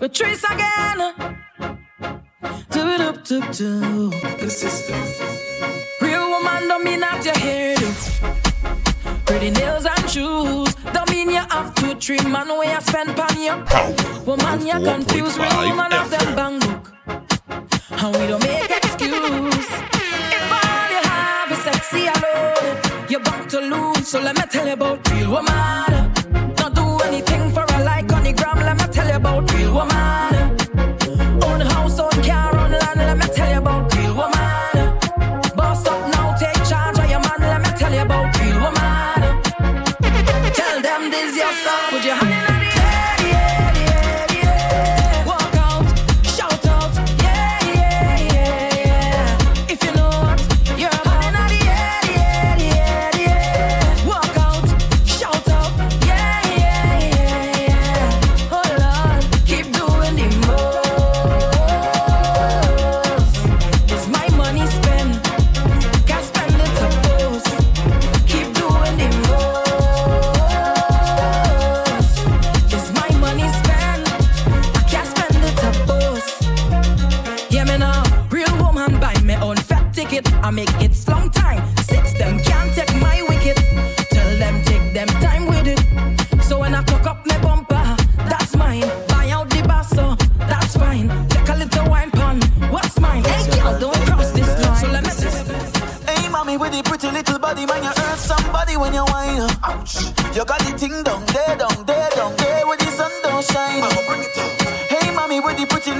Patrice again. Do do do do. The system. Real woman don't mean that you hear it. Pretty nails and shoes don't mean you have two, three man where you spend pan you. Power. Woman you confused, real woman have them bang look, and we don't make excuse. If all you have is sexy alone, you're bound to lose. So let me tell you about real woman.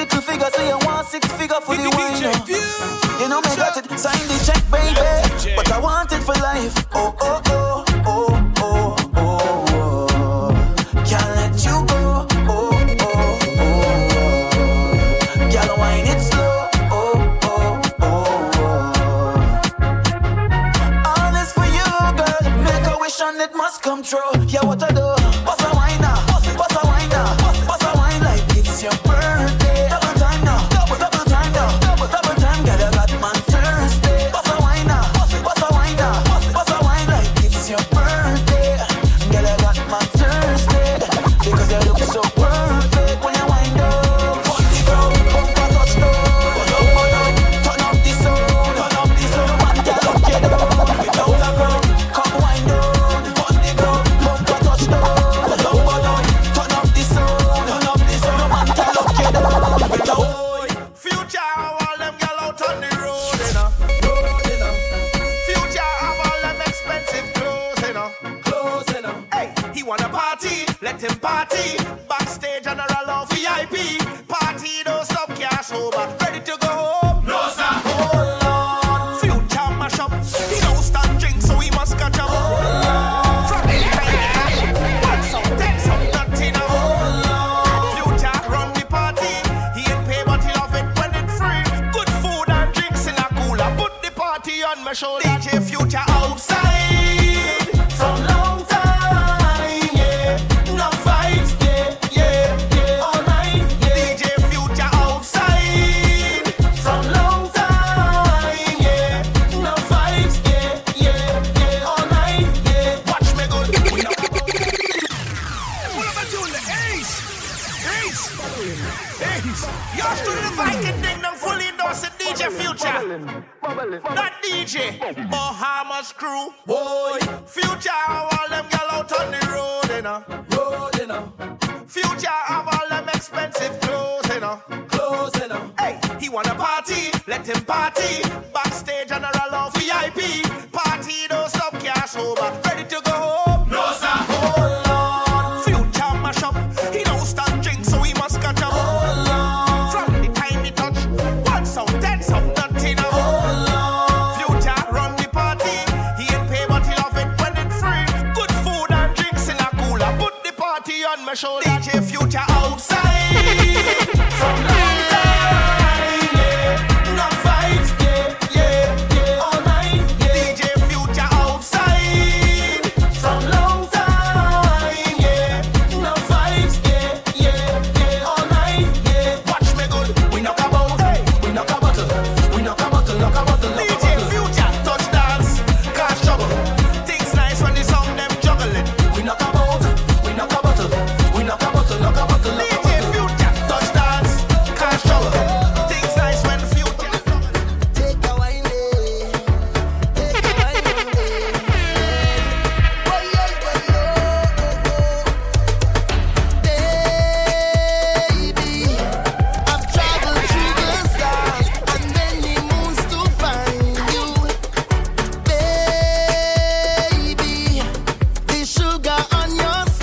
little figure, so you want six figure for the wine. You know me got it, sign the check, baby. But I want it for life. Oh oh oh.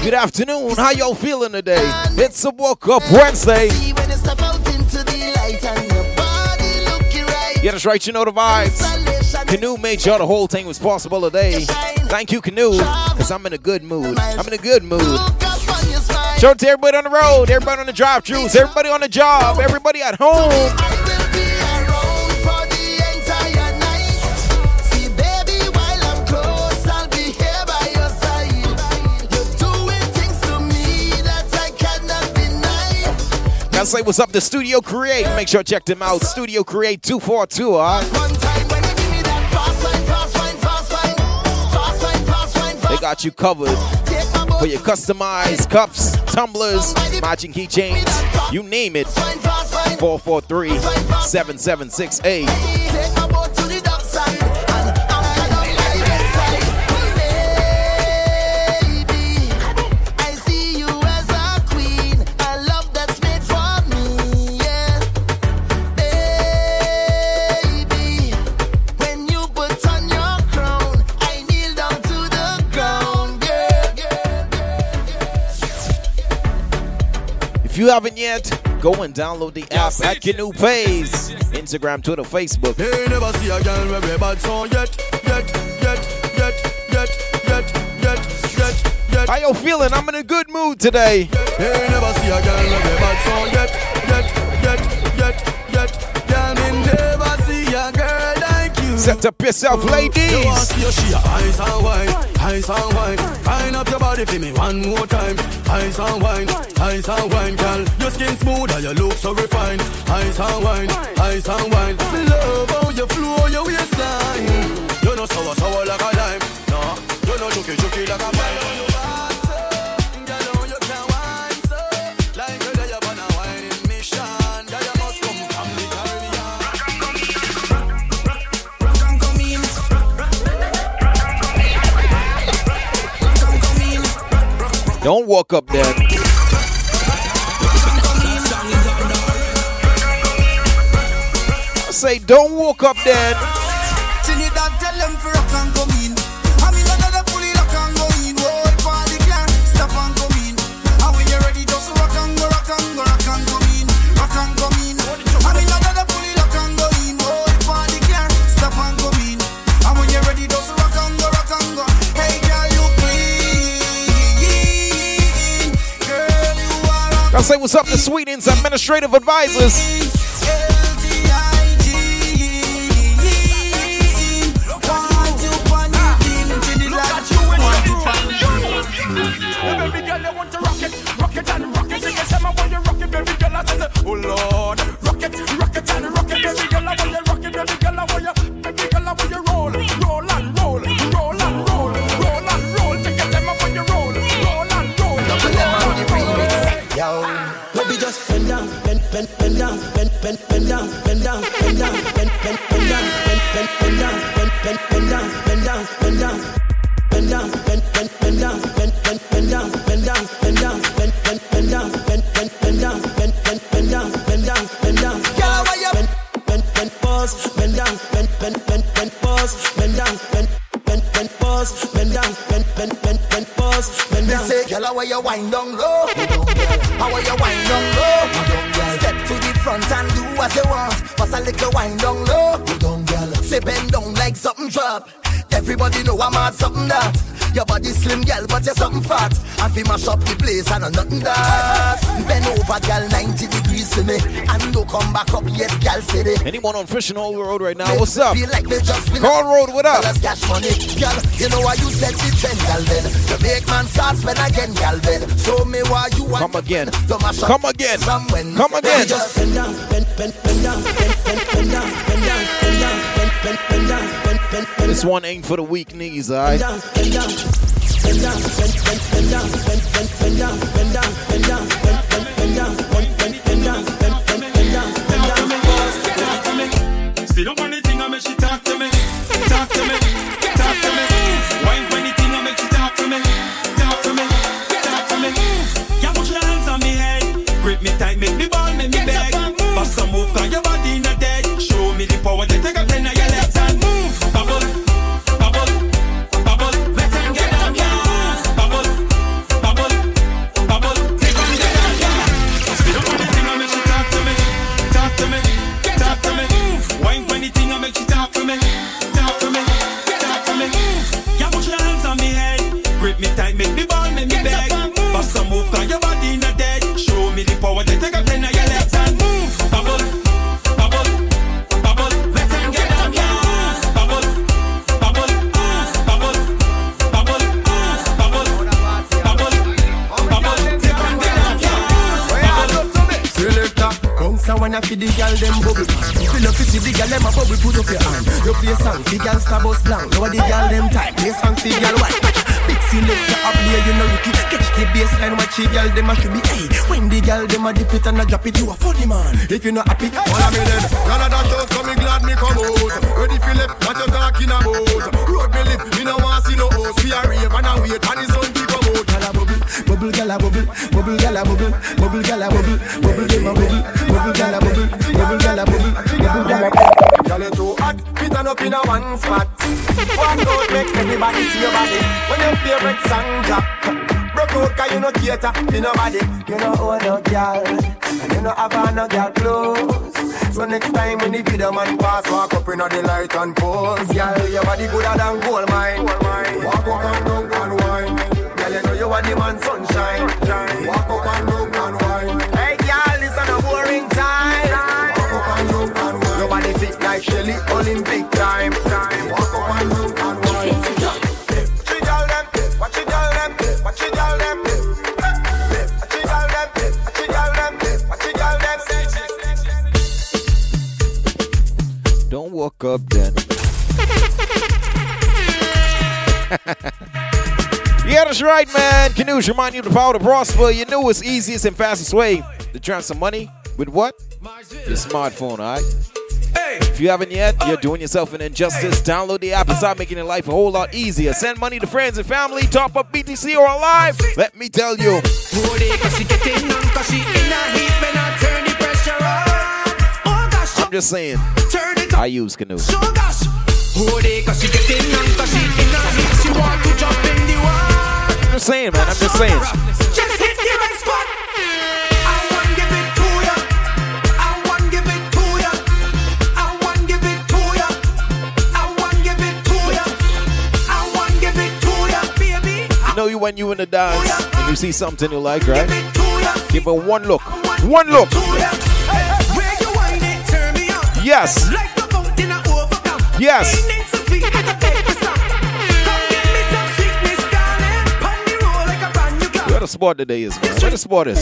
Good afternoon. How y'all feeling today? It's a woke up Wednesday. Yeah, that's right, you know the vibes. Kanoo made sure the whole thing was possible today. Thank you, Kanoo, because I'm in a good mood. I'm in a good mood. Show it to everybody on the road, everybody on the drive-throughs, everybody on the job, everybody at home. Gotta say what's up to Studio Create. Make sure check them out. Studio Create 242, alright? They got you covered for your customized cups, tumblers, matching keychains, you name it. 443 7768. If you haven't yet, go and download the app at your new page. Instagram, Twitter, Facebook. You never see a girl with a bad song yet, yet, yet, yet, yet, yet, yet, yet. How you feeling? I'm in a good mood today. Never see a girl with a bad song yet. Set up yourself, ladies. You see your eyes and wine, eyes and wine. Wind up your body for me one more time. Eyes and wine, eyes and wine, girl. Your skin smooth and your look so refined. Eyes and wine, eyes and wine. Love how you flow your waistline. You know sour sour like a lime. No, you know juky juky like a pine. Don't walk up there. I say, don't walk up there. I say what's up to Sweden's administrative advisors. Oh Lord, rocket, rocket and rocket, baby girl, I want you rocket, baby girl, I want you, bend, bend, down, bend, bend, bend down, bend down, bend down, bend, bend, bend down, bend, bend, bend down, bend, bend, bend down, bend down, bend down, bend down, bend, bend, bend down, bend, bend, bend down, bend down, bend down, bend, bend, bend down, bend, bend, bend down, bend, bend, bend down, bend down, bend down. Girl, why you bend, bend, bend, pause, bend down, bend, bend, bend, bend, pause, bend down, bend, bend, bend, pause, bend down, bend, bend, bend, bend, pause, bend down. say, girl, how you wind down low? What you want. Pass a little wind down low. Say bend down like something drop. Everybody know I'm at something that. Your body slim, girl, but you're something fat. And fi mash up the place, I know nothing that. Bend over, girl, 90 degrees to me. And don't come back up yet, girl, steady. Anyone on Fishing Hole Road right now? What's up? Feel like they just win. Call Road, what up? Dollars cash money, girl. You know why you set the trend, girl. Then you make man start spend again, girl. Then show me why you want. Come again. To mash up Come again. when Come again. Just bend down, bend, bend, bend down, bend, bend, bend down, bend down, bend down, bend, bend, bend down, This one ain't for the weak knees, alright? bend down, bend down, bend, bend, bend down, bend, bend, bend down, bend down, bend down, bend, bend, girl them a should be. Hey, when the girl them a dip it and a drop it, you a funny man. If you not to nobody You no own no girl. And you no have no girl clothes. So next time when the video man pass Walk up in the light and pose. Girl, your body gooder than gold mine. Walk up and down and wine. Girl, you know you are the man sunshine. Walk up and down and wine. Hey girl, this is a boring time. Walk up and down and wine. Your body fit like Shelly Olympic Don't walk up then. yeah, that's right, man. Kanoo's remind you the power to prosper. You know it's easiest and fastest way to transfer money with what? Your smartphone, all right? Hey! If you haven't yet, you're doing yourself an injustice. Download the app and start making your life a whole lot easier. Send money to friends and family, top up BTC or Aliv. Let me tell you. I'm just saying. I use Kanoo. I'm just saying, man. I'm just saying. Just know you when you in the dance and you see something you like, right? Give her one look. One look. Yes. Yes. Where the sport today is, man? Where the sport is?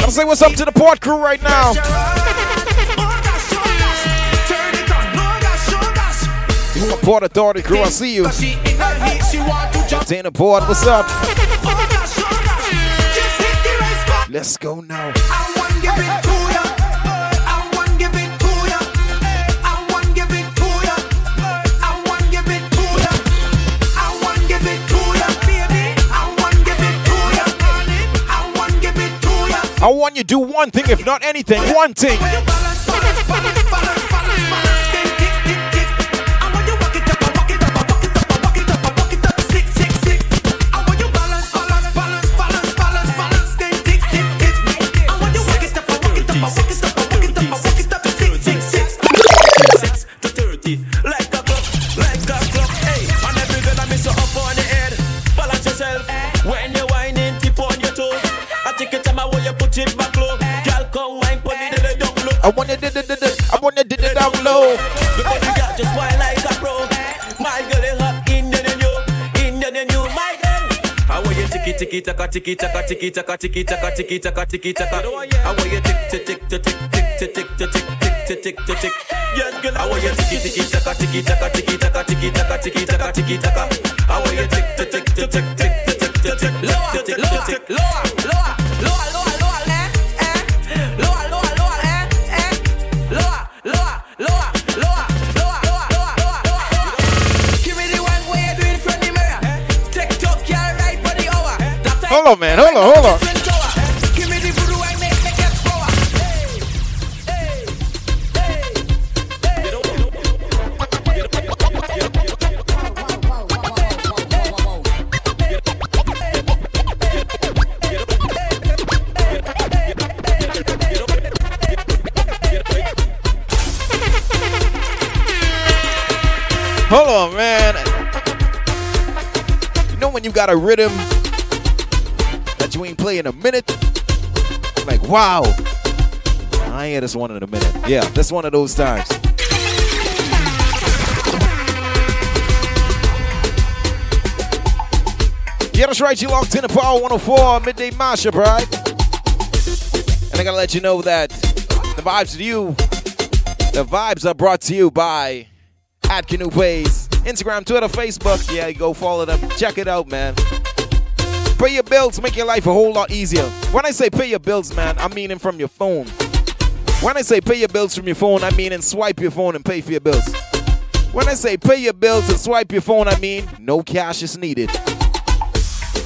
I'm saying what's up to the port crew right now. The port authority crew, I see you. Dana Port, what's up? Let's go now. I want to give it to ya. I want give it to ya. I want give it to ya. I want give it to ya. I want give it to ya, baby. I want give it to ya. I want give it to ya. I want you to do one thing, if not anything. One thing. The down low. I want you to, I want you to down low. The baby girl just whine like a pro. My girl is hot, Indian and you, Indian and you, my girl. I want you tiki tiki taka tiki taka tiki taka tiki taka tiki taka tiki taka. I want you tick tick tick tick tick tick tick tick tick tick tick tick tick. Yes, girl. I want you tiki tiki taka tiki taka tiki taka tiki taka tiki taka tiki taka. I want you tick tick tick tick tick tick tick tick Hold on, man. Hold on, hold on. Hold on, man. You know when you got a rhythm you ain't playing a minute? Like, wow. I ain't hear this one in a minute. Yeah, that's one of those times. Yeah, that's right. You locked in the Power 104 midday mashup, right? And I gotta let you know that the vibes to you, the vibes are brought to you by at Kanoo Ways. Instagram, Twitter, Facebook. Yeah, go follow them. Check it out, man. Pay your bills, make your life a whole lot easier. When I say pay your bills, man, I'm meaning from your phone. When I say pay your bills from your phone, I mean and swipe your phone and pay for your bills. When I say pay your bills and swipe your phone, I mean no cash is needed.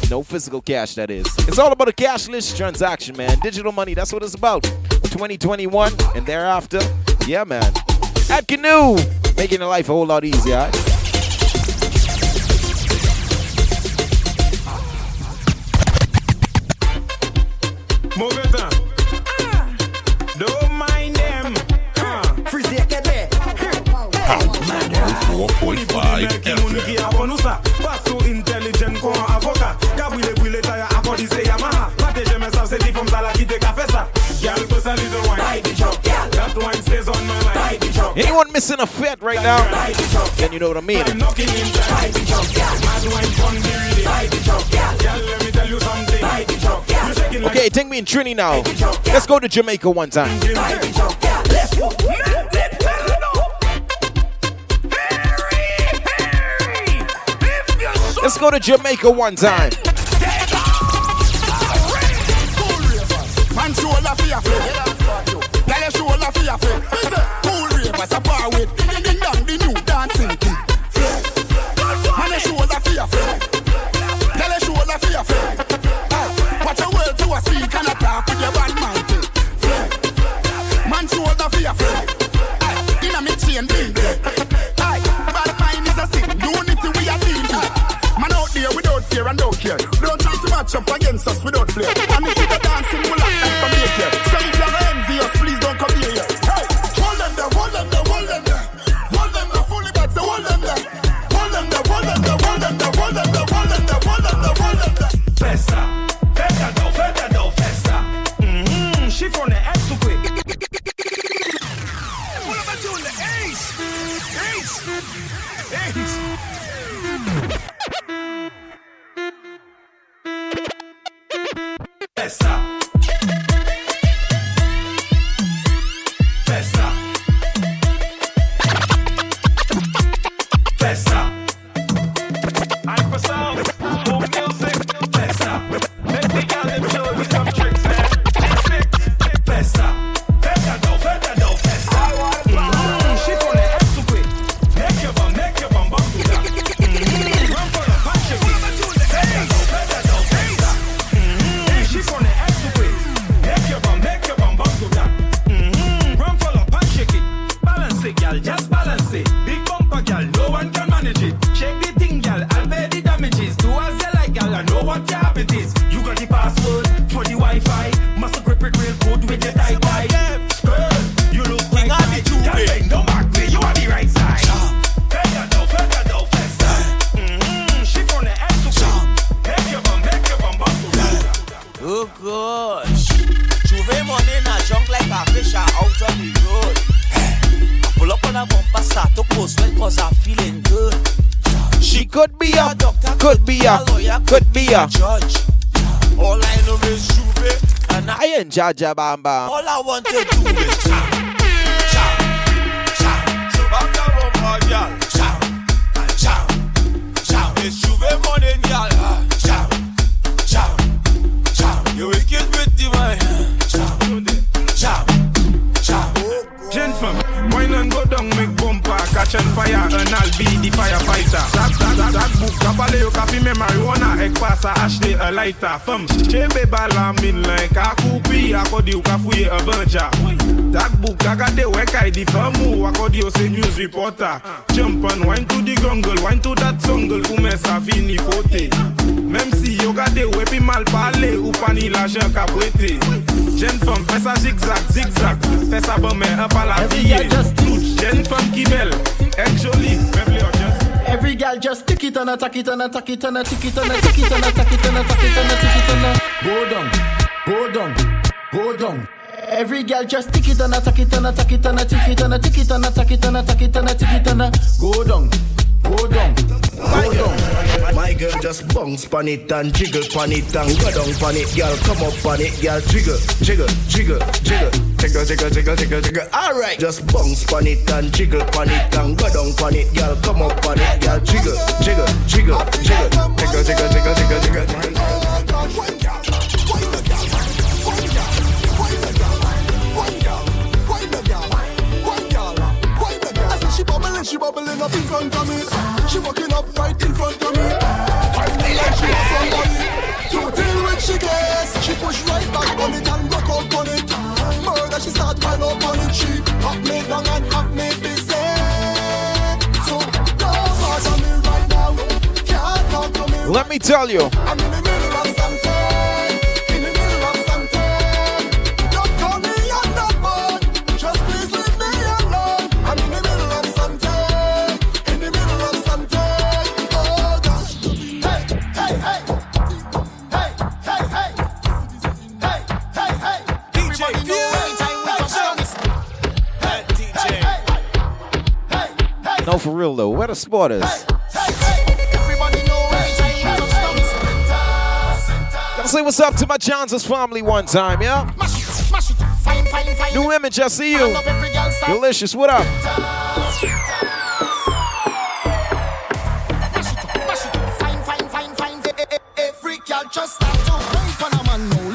No physical cash, that is. It's all about a cashless transaction, man. Digital money, that's what it's about. 2021 and thereafter, yeah, man. At Kanoo, making your life a whole lot easier. Right? Move it on. Ah. Don't mind them. Freeze it, get there. Power 4.5 FM. Passo intelligent kon avoka. Kabwile bwile taya akodi se Yamaha Pateje men sav se di fom sala kite ka fe sa Gyal to sa little wine. Buy the truck, Anyone missing a fit right now? Then you know what I mean. Okay, take me in Trini now. Let's go to Jamaica one time. Let's go to Jamaica one time. Could be a, doctor, could be a, lawyer, could be a. judge. All I know is Juve, and I, ain't Jaja Bam Bam. all I want to do is chow, chow, chow. So back the rumba, girl. Chow, chow, chow. It's Juve money, girl. Catch fire, and I'll be the firefighter. That, that, that, that book, kapale yo kafi me marijuana, ek pasa Ashley a lighter. Chebe bala min like akodi yo kafuye a. That book, di famu, akodi yo se news reporter. Jump and to the jungle, to that jungle, ume fote. Même si mal femme, fais ça zigzag, zigzag. Fais ça bon, mais un pas la. Femme qui belle, elle jolie. Les autres, Every girl just tick it and attack it and attack it and attack it and attack it and attack it and attack it and attack it and go down, go down, go down. Every girl just tick it and attack it and attack it and attack it and attack it and attack it and attack it and attack it and go down, go down, go down tiger. Just bounce pan it and jiggle pan it and go down pan it, girl. Come up pan it, girl. Jiggle, jiggle, jiggle, jiggle. Jiggle, jiggle, jiggle, jiggle, jiggle. Alright, just bounce pan it and jiggle pan it and go down pan it, girl. Come up pan it, girl. Jiggle, jiggle, jiggle, jiggle. Jiggle, jiggle, jiggle, jiggle, jiggle. She bubbling, she bubbling up in front of me. She walking up right in front of me. Finally, like she has somebody to deal with. She gets, she push right back on it and rock out on it. Murder, she start pile up on it. She up me down and up me busy. So don't me right now. Can't talk to me. Let me tell you. real though. We're the spotters. Gotta say what's up to my Johnson's family one time, yeah? New image, I see you. Delicious, what up?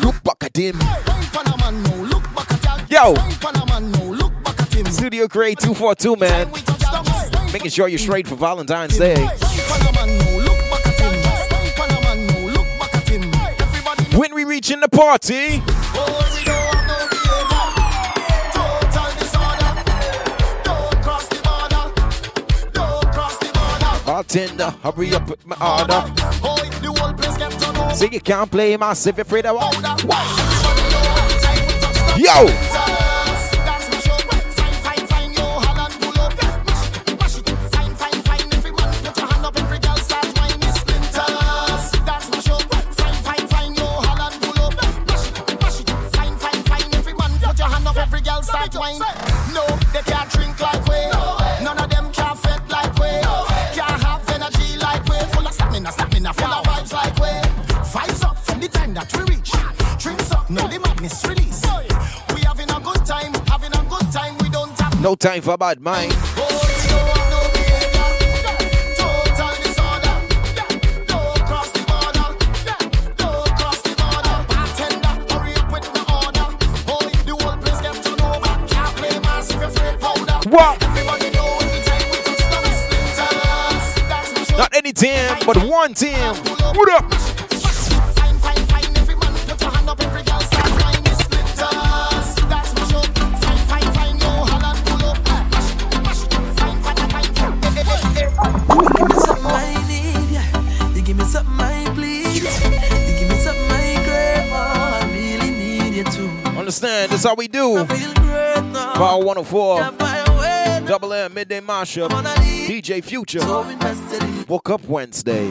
Look back at him. Yo. Studio Grade 242, man making sure you're straight for Valentine's Day. When we reach in the party, bartender, hurry up with my order. See, you can't play massive if you're afraid of Yo! no time for bad mind. What? Not any team, but one team. What up? That's how we do. Power 104, Have my way. Double M, Midday Mashup, DJ Future. So invested in Woke up Wednesday.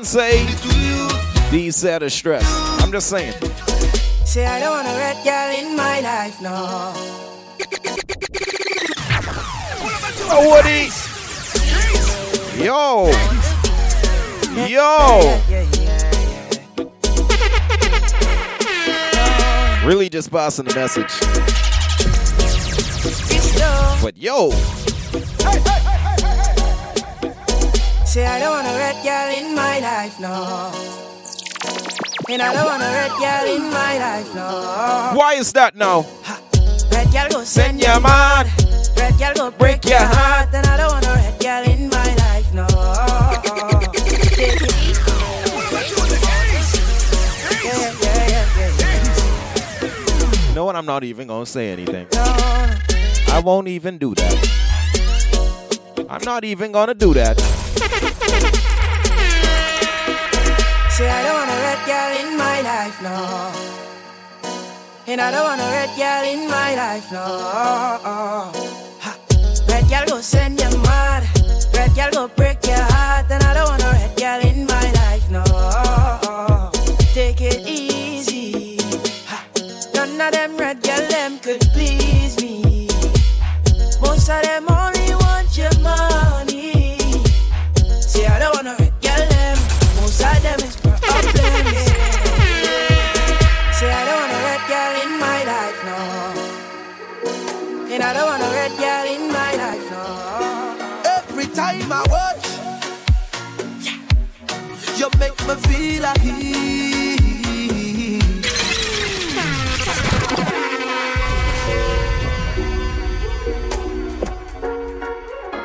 Say these set of stress. I'm just saying. Say I don't want a red girl in my life, no. Oh, Woody. Yo. Yo. Really just passing the message. But yo. Say I don't want a red girl in my life, no. And I don't want a red girl in my life, no. Why is that now? Red girl go send you mad. Red girl go break your heart. And I don't want a red girl in my life, no. Yeah, yeah, yeah. You know what? I'm not even gonna say anything. I won't even do that. I'm not even gonna do that. Say I don't want a red girl in my life, no. And I don't want a red girl in my life, no. Ha. Red girl go send you mad. Red girl go break your heart. And I don't want a red girl in my life, no. Take it easy. Ha. None of them red girl them could please me. Most of them you make me feel like he.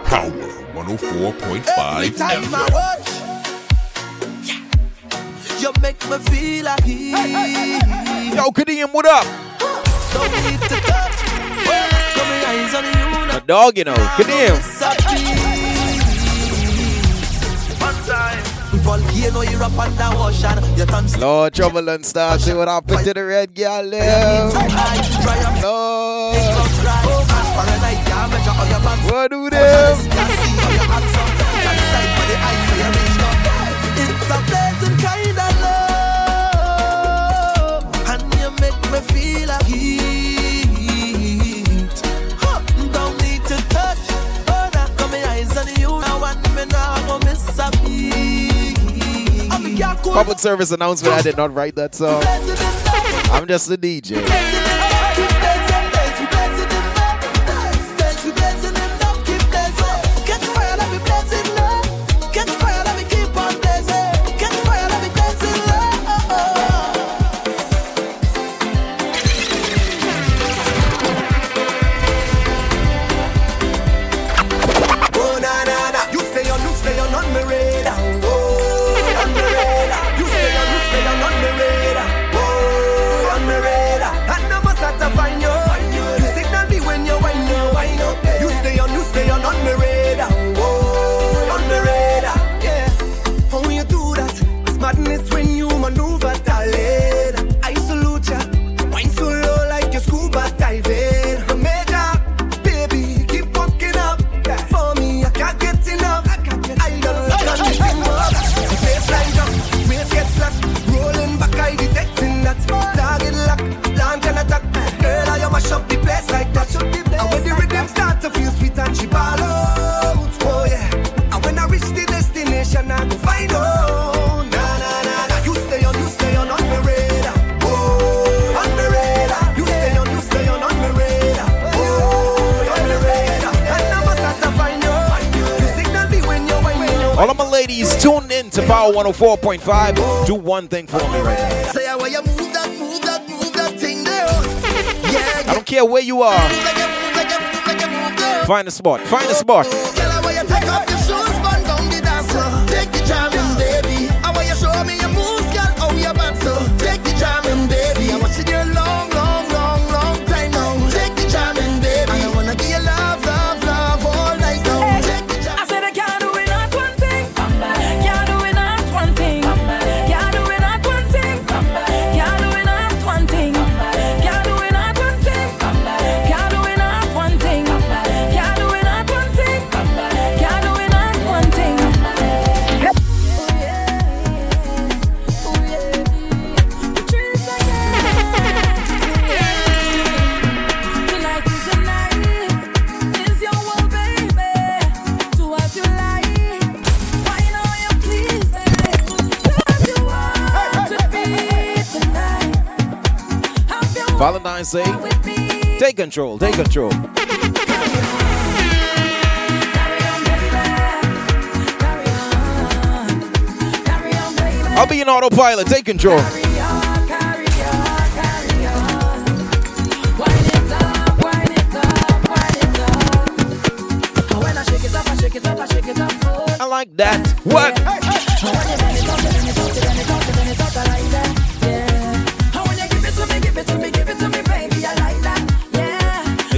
Power 104.5 Every time FM. I watch, you make me feel like he. Yo, Kadeem, what up? Don't need to touch. Got my eyes on you now. A dog, you know. Kadeem. Volcano, you're up under ocean. You turn Lord, trouble and start. See what happened to the red girl there. Lord. What do them? Public service announcement. I did not write that song. I'm just a DJ. 104.5. Do one thing for me right now. Say how you move that, move that, move that thing there. I don't care where you are. Find a spot. Find a spot. To say? Take control, take control. I'll be an autopilot, take control. I like that. What?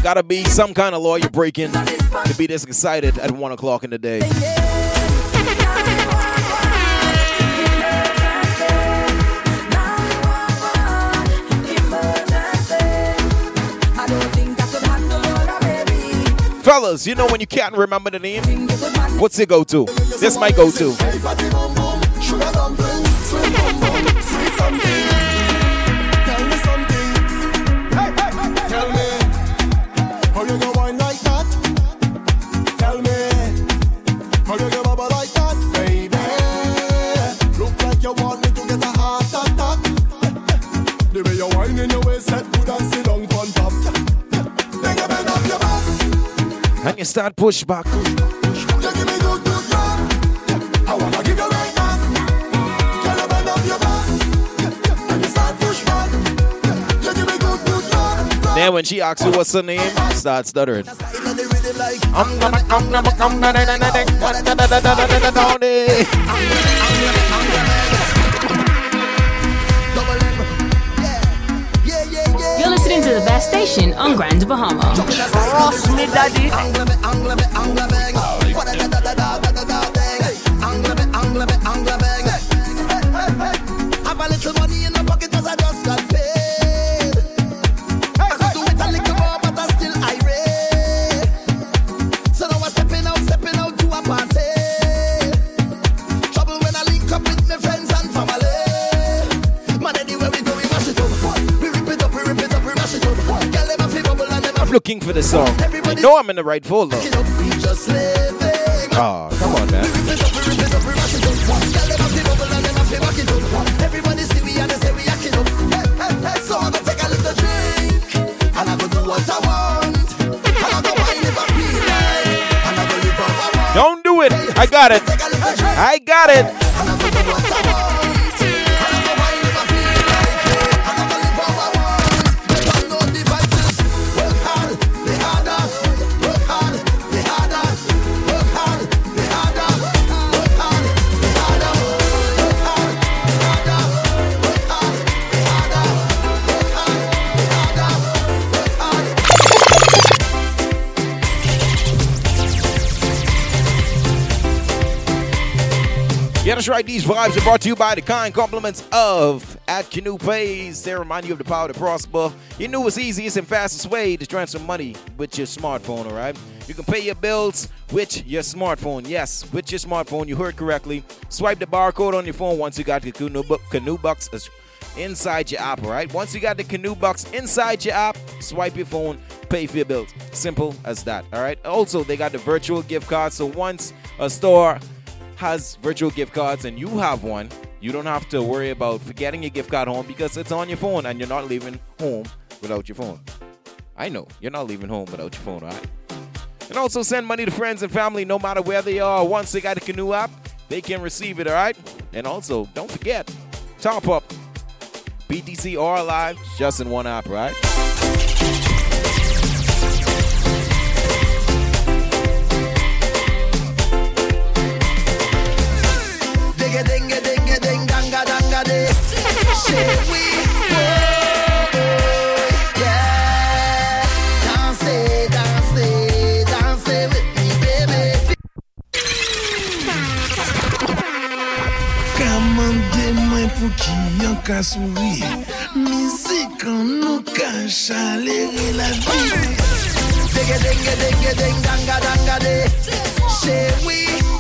Gotta be some kind of law you're breaking to be this excited at one o'clock in the day. Fellas, you know when you can't remember the name? What's your go-to? This my go-to. Tell start push back. Then when she asks you what's her name, start stuttering. I'm gonna, station on Grand Bahama. Looking for the song. I know I'm in the right folder. Oh, ah, come on, man. Everybody do I. Don't do it. I got it. I got it. That's right. These vibes are brought to you by the kind compliments of at Kanoo Pays. They remind you of the power to prosper. You know it's easiest and fastest way to transfer money with your smartphone, all right? You can pay your bills with your smartphone. Yes, with your smartphone. You heard correctly. Swipe the barcode on your phone once you got the Kanoo, bu- Kanoo Bucks uh, inside your app, all right? Once you got the Kanoo Bucks inside your app, swipe your phone, pay for your bills. Simple as that, all right? Also, they got the virtual gift card. So once a store has virtual gift cards and you have one, you don't have to worry about forgetting your gift card home because it's on your phone and you're not leaving home without your phone. I know, you're not leaving home without your phone, all right? And also send money to friends and family no matter where they are. Once they got the Kanoo app, they can receive it, all right? And also, don't forget, top up BTC or Aliv just in one app, right? Nou ka chalere la vi Digga dinga dinga ding danga danga de. Say we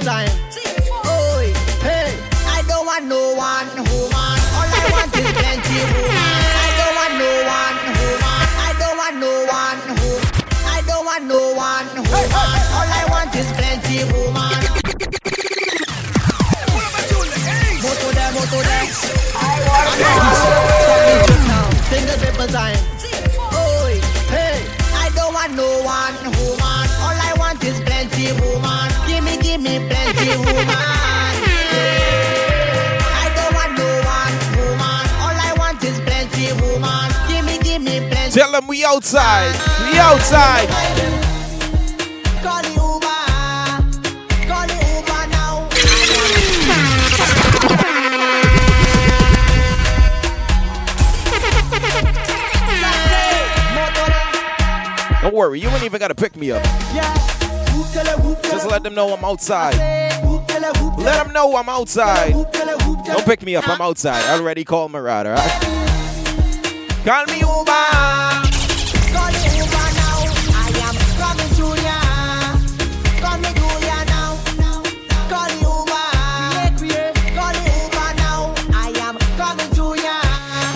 time. Oi, hey. I don't want no one woman. All I want is plenty woman. Tell them we outside. We outside. Call the Uber. Call the Uber now. Don't worry, you ain't even gotta pick me up. Just let them know I'm outside. Let them know I'm outside. Don't pick me up, I'm outside. I already called Marauder. Right? Call me Uber. Call the Uber now. I am coming to ya. Call me to ya now. Call the Uber. Call the Uber now. I am coming to ya.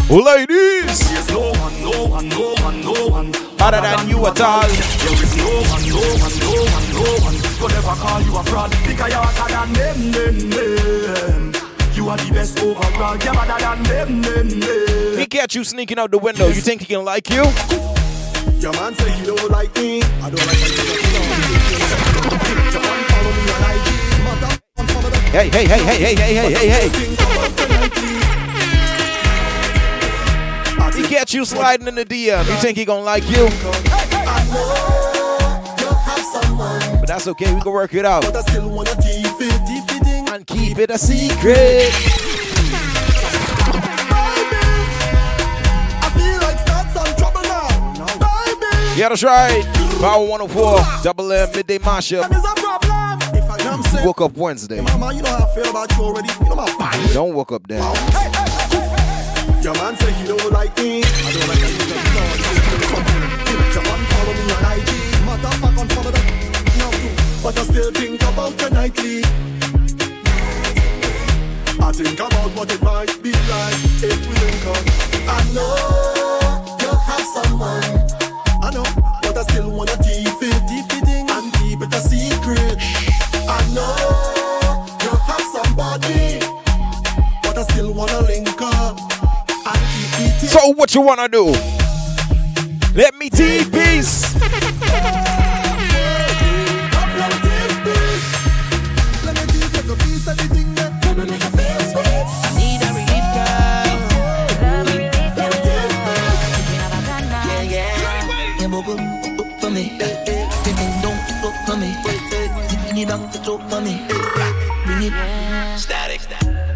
Ladies. There's no one, no one, no one, no one. Other than you at all. There is no one, no one, no one, no one. Don't ever call you a fraud because you're hotter than them, them, them. You are the best overall. You're better than them, them, them. He catch you sneaking out the window. You think he can like you? Your man say he don't like me. I don't like Hey, hey, hey, hey, hey, hey, hey, hey, hey. He catch you sliding in the DM. You think he gonna like you? But that's okay. We can work it out. But I still wanna keep it, keep it in. And keep it a secret. I feel like start some trouble now. Yeah, that's right. Power 104, Double M, Midday Mashup. There's a problem. If I am sick, Woke up Wednesday. mama, you know how I feel about you already. You know my body. Don't woke up then. Your man say he don't like me. I don't like. Your man follow me on IG. Matter of fact, But I still think about the nightly. I think about what it might be like if we link up. I know you have someone. I know, but I still wanna keep it, keep it and keep it a secret. I know you have somebody, but I still wanna link up. And keep it. So what you wanna do? Let me tea for me. Tipping it back to top for me. Bring it. Static.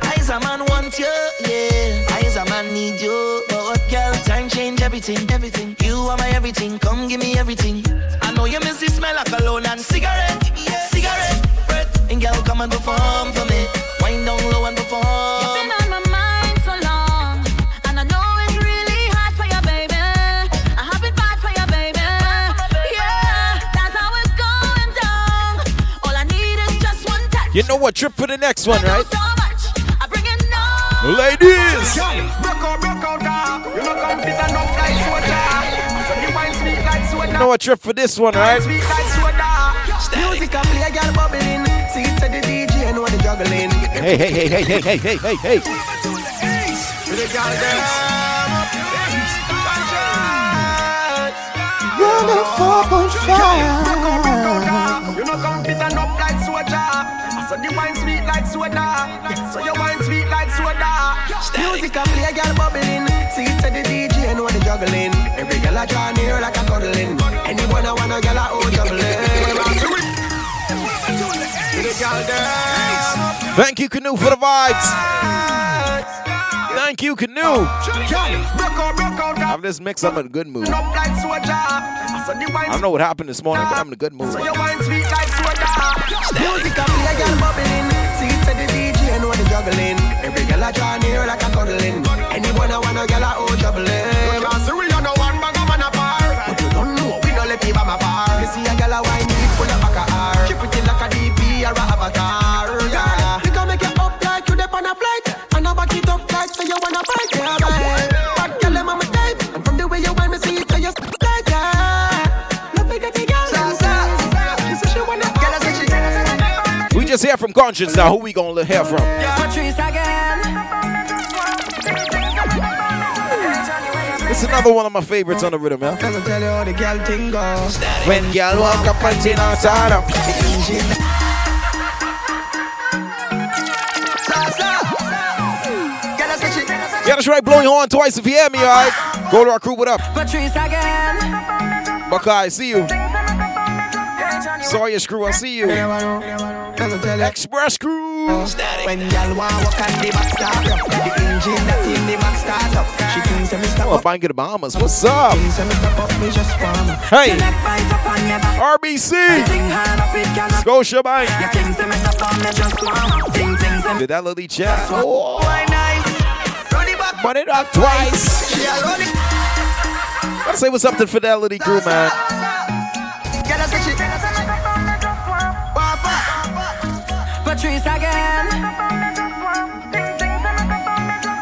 Eyes a man want you, yeah. Eyes a man need you. But girl, time change everything, everything. You are my everything, come give me everything. I know you miss the smell of cologne and cigarette, cigarette, breath. And girl, come and perform for me. You know what? Trip for the next one, right? So much, I bring it on. Ladies. Broke out, broke out, dog. You know come fit enough like soda. So the wine sweet like soda. You know what? Trip for this one, right? Sweet like soda. Music a play, girl bubbling. See it to the DJ, know the juggling. Hey, hey, hey, hey, hey, hey, hey, hey, hey. The girl them. You're the fuck on You know come fit enough like soda. So the wine sweet like soda. So your wine sweet like soda. Music a play, girl bubbling. See to the DJ, know the juggling. Every girl a draw near like a cuddling. Anyone I want a girl a oh juggling. The girl them. Thank you, Kanoo, for the vibes. Thank you, Kanoo. Have this mix, I'm in a good mood. I don't know what happened this morning, but I'm in a good mood. Music a play, a girl bubbling. See it to the DJ, know the juggling. Every girl a draw near like a cuddling. Anyone I want a girl a oh juggling. Let's hear from Conscience now. Who we gonna hear from? It's another one of my favorites on the rhythm, me tell you how the girl thing goes. When girl walk up and sit outside up. Yeah, that's right. Blow your horn twice if you hear me, alright? Go to our crew, what up? Patrice again. Buckeye, see you. Sawyer Screw, I'll see you. Express Crew. When y'all want walk on the back start up, the engine that in the back start up. She thinks that me stop Oh, up. Bang the Bahamas. What's up? Thinks that me stop up, me just warm up. Hey, RBC, Scotia Bank. Fidelity Chat. Oh, run it up twice. Gotta say what's up to Fidelity Crew, man.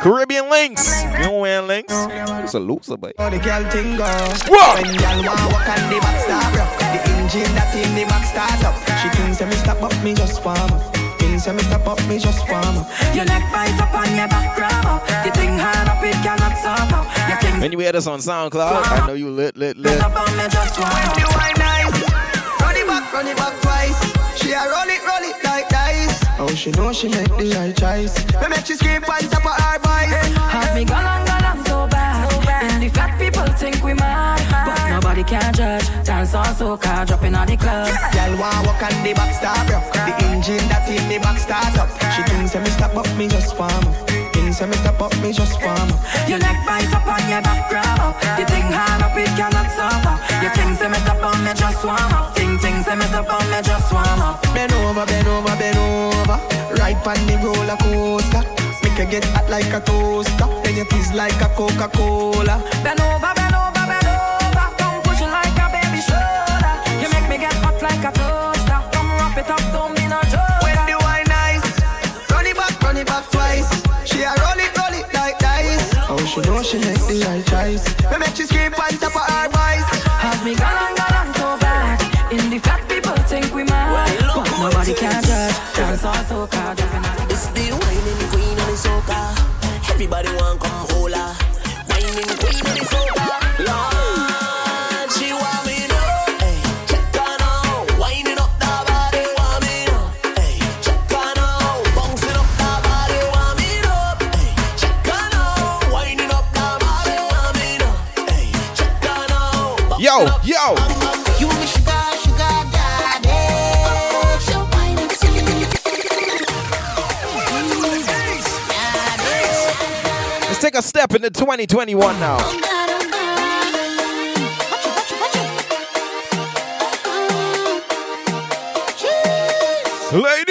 Caribbean Links. You don't wear links? It's a loser, boy. How the girl thing goes. What? When y'all want walk on the back start up, the engine that in the back start up. She thinks that me stop up, me just warm up. Thinks that me stop up, me just warm up. Your neck bite up on your back grab up. You think hard up, it cannot stop up. You think When you hear this on SoundCloud, I know you lit, lit, lit. stop on me just one When you wine nice, run it back, run it back twice. She a roll it, roll it like dice. Oh, she know she make the right choice. Me make she scream on top of her voice. Have me gone on, gone on so bad. And the fat people think we mad. But nobody can judge. Dance on so soca, dropping on the club. Girl want walk on the back up. The engine that in the back start up. She thinks me stop up, me just warm up. Thinks that me stop up, me just warm up. Your neck bite up on your back grab up. You think hard up, it cannot stop up. You think say me stop on me just warm up. Think say me stop on me just warm up. Bend over, bend over, bend over. Right on the roller coaster. Make you get hot like a toaster. Then you fizz like a Coca-Cola. Bend over, bend over, bend over. Come push it like a baby shoulder. You make me get hot like a toaster. Come wrap it up, don't be no joke. When the wine nice, run it back, run it back twice. She a roll it, roll it like dice. Oh, she know she make the right choice. Me make she scream on top of her soca, dropping on the It's the whining queen of the soca. Everybody want come hold her. Whining queen of the soca. Lord, she want me know. Hey, check her now. Winding up that body, want me know. Hey, check her now. Bouncing up that body, want me know. Hey, check her now. Winding up that body, want me know. Hey, check her now. Yo, yo. A step into 2021 now. Ladies,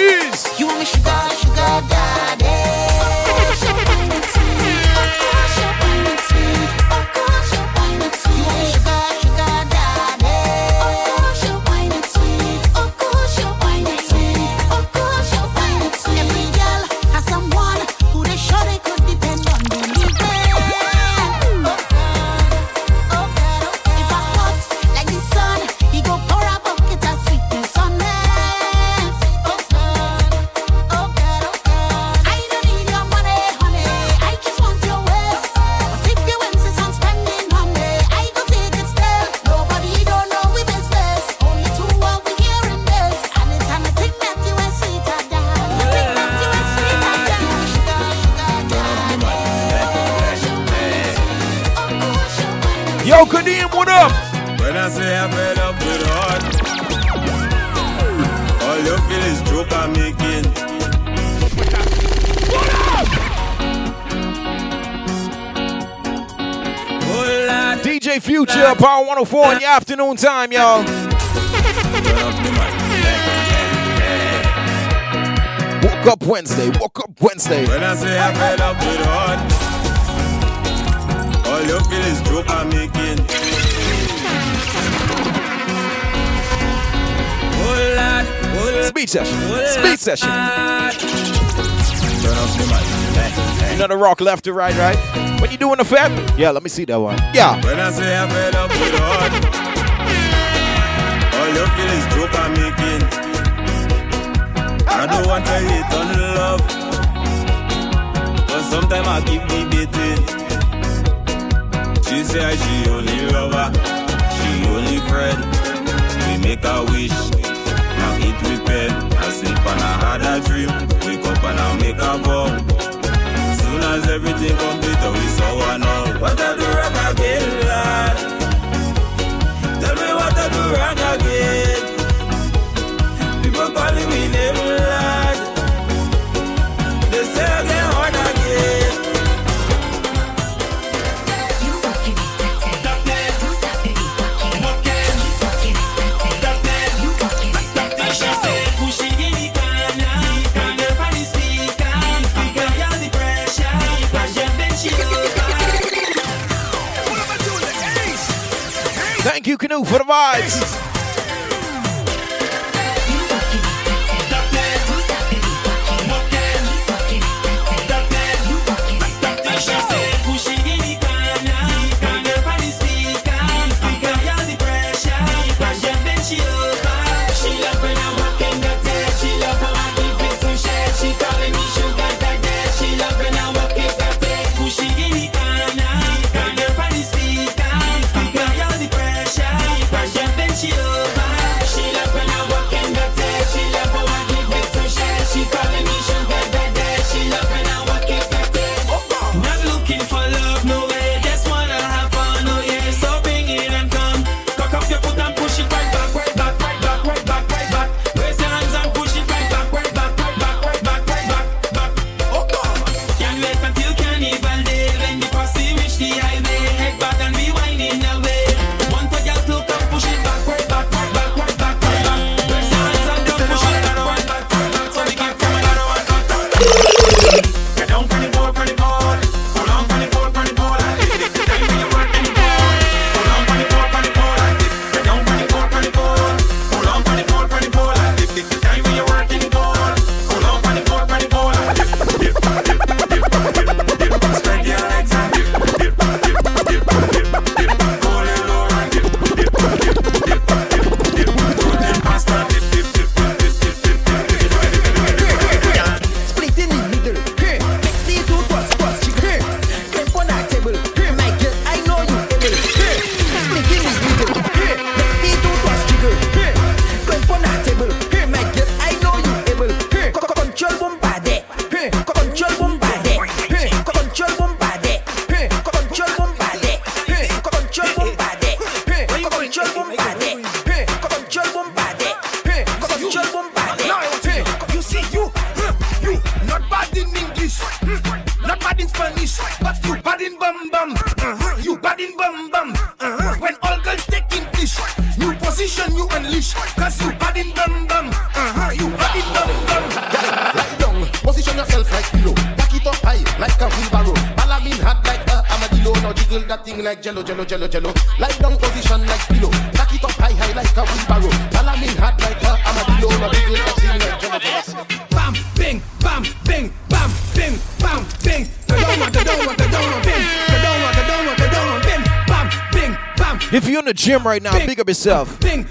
Power 104 in the afternoon time, y'all. Woke up Wednesday, woke up Wednesday. When I say fed up with heart, all you feel is joke I'm making. Hold on, hold on. Speed session, speed session. Turn up the mic. You know the rock left to right, right? When you doing the fab? Yeah, let me see that one. Yeah. When I say I'm fed up with all I'm making. I don't want to hate on love, but sometimes I keep debating. She she only lover, she only friend. We make a wish eat with. I sleep and I had a dream. Wake up and I make a vow. As everything complete, oh, it's so I. What I do, Rock, right now. Big up yourself. Ding,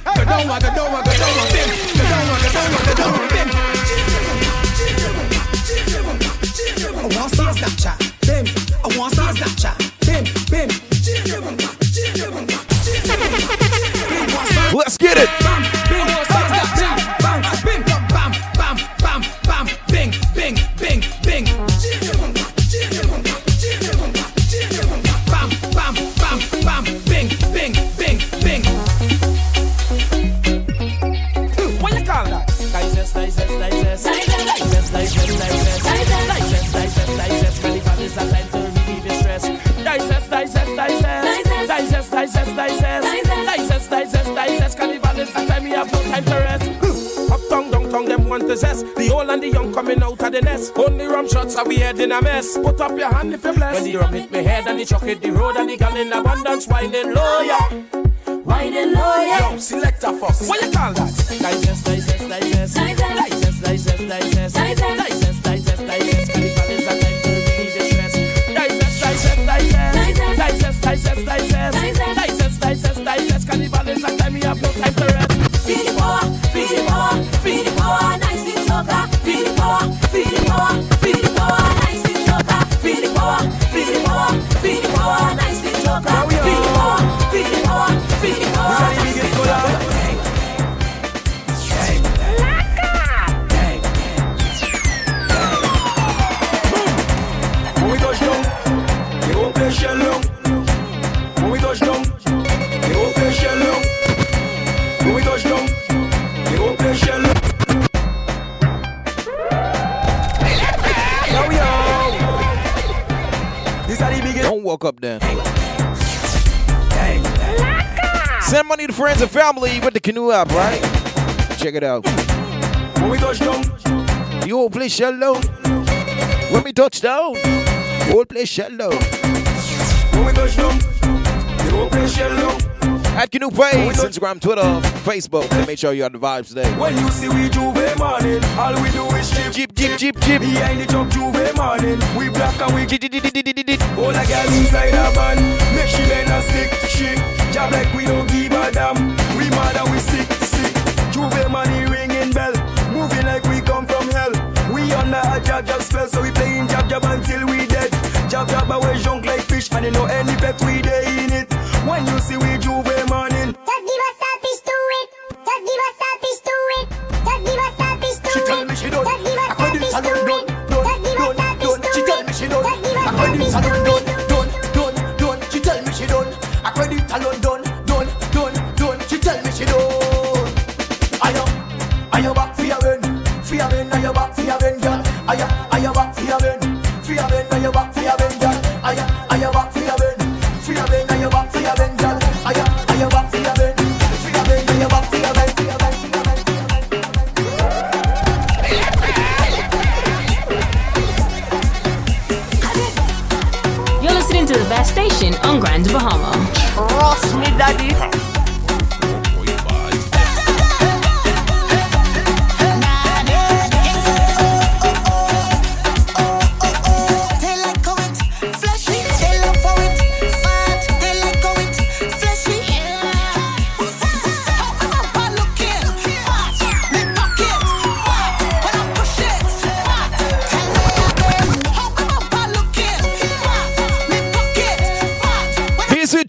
dance while Kanoo app, right? Check it out. When we touch down, the whole place shell down. When we touch down, the whole place shell down. When we touch down, the whole place shell down. At Kanoo Page, Instagram, Twitter, Facebook. Make sure you got the vibes today. When you see we J'ouvert morning, all we do is chip, chip, chip, chip, chip. Behind the truck J'ouvert morning, we black and we All a girl inside a van, make she bend and stick. She job like we don't give a damn. We mad and we sick, sick. J'ouvert money ringing bell, moving like we come from hell. We under a jab jab spell, so we playing jab jab until we dead. Jab jab and we junk like fish, and you know any pet we day in it. When you see we J'ouvert morning, Just give us to it. Just give us to it. Just give us to She it. tell me she don't. Just give us I a to it. don't, Just give us a to She it. tell me she don't. Just give us I a couldn't fish to it.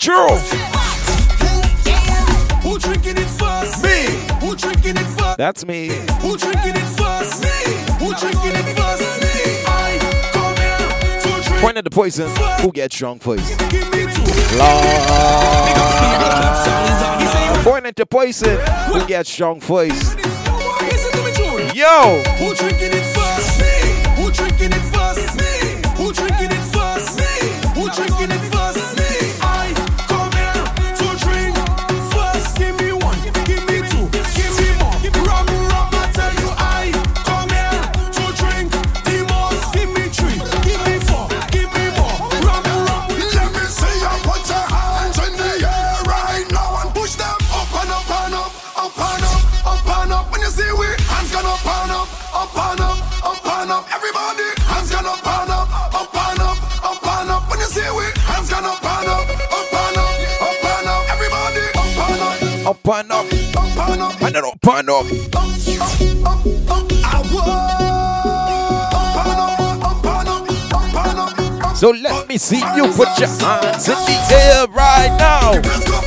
True? Who drinking it first? Me. Who drinking it first? That's me. Who drinking it first? Me. Who drinking it first? Me. I come here to drink. Point at the poison. Who gets drunk first? Give me two. Lord. Point at the poison. Who gets drunk first? Listen to me, June. Yo. Who drinking it and up. up and up, And then up and up. up, up. Up up, up up, up. So let me see you put your hands in the air right now.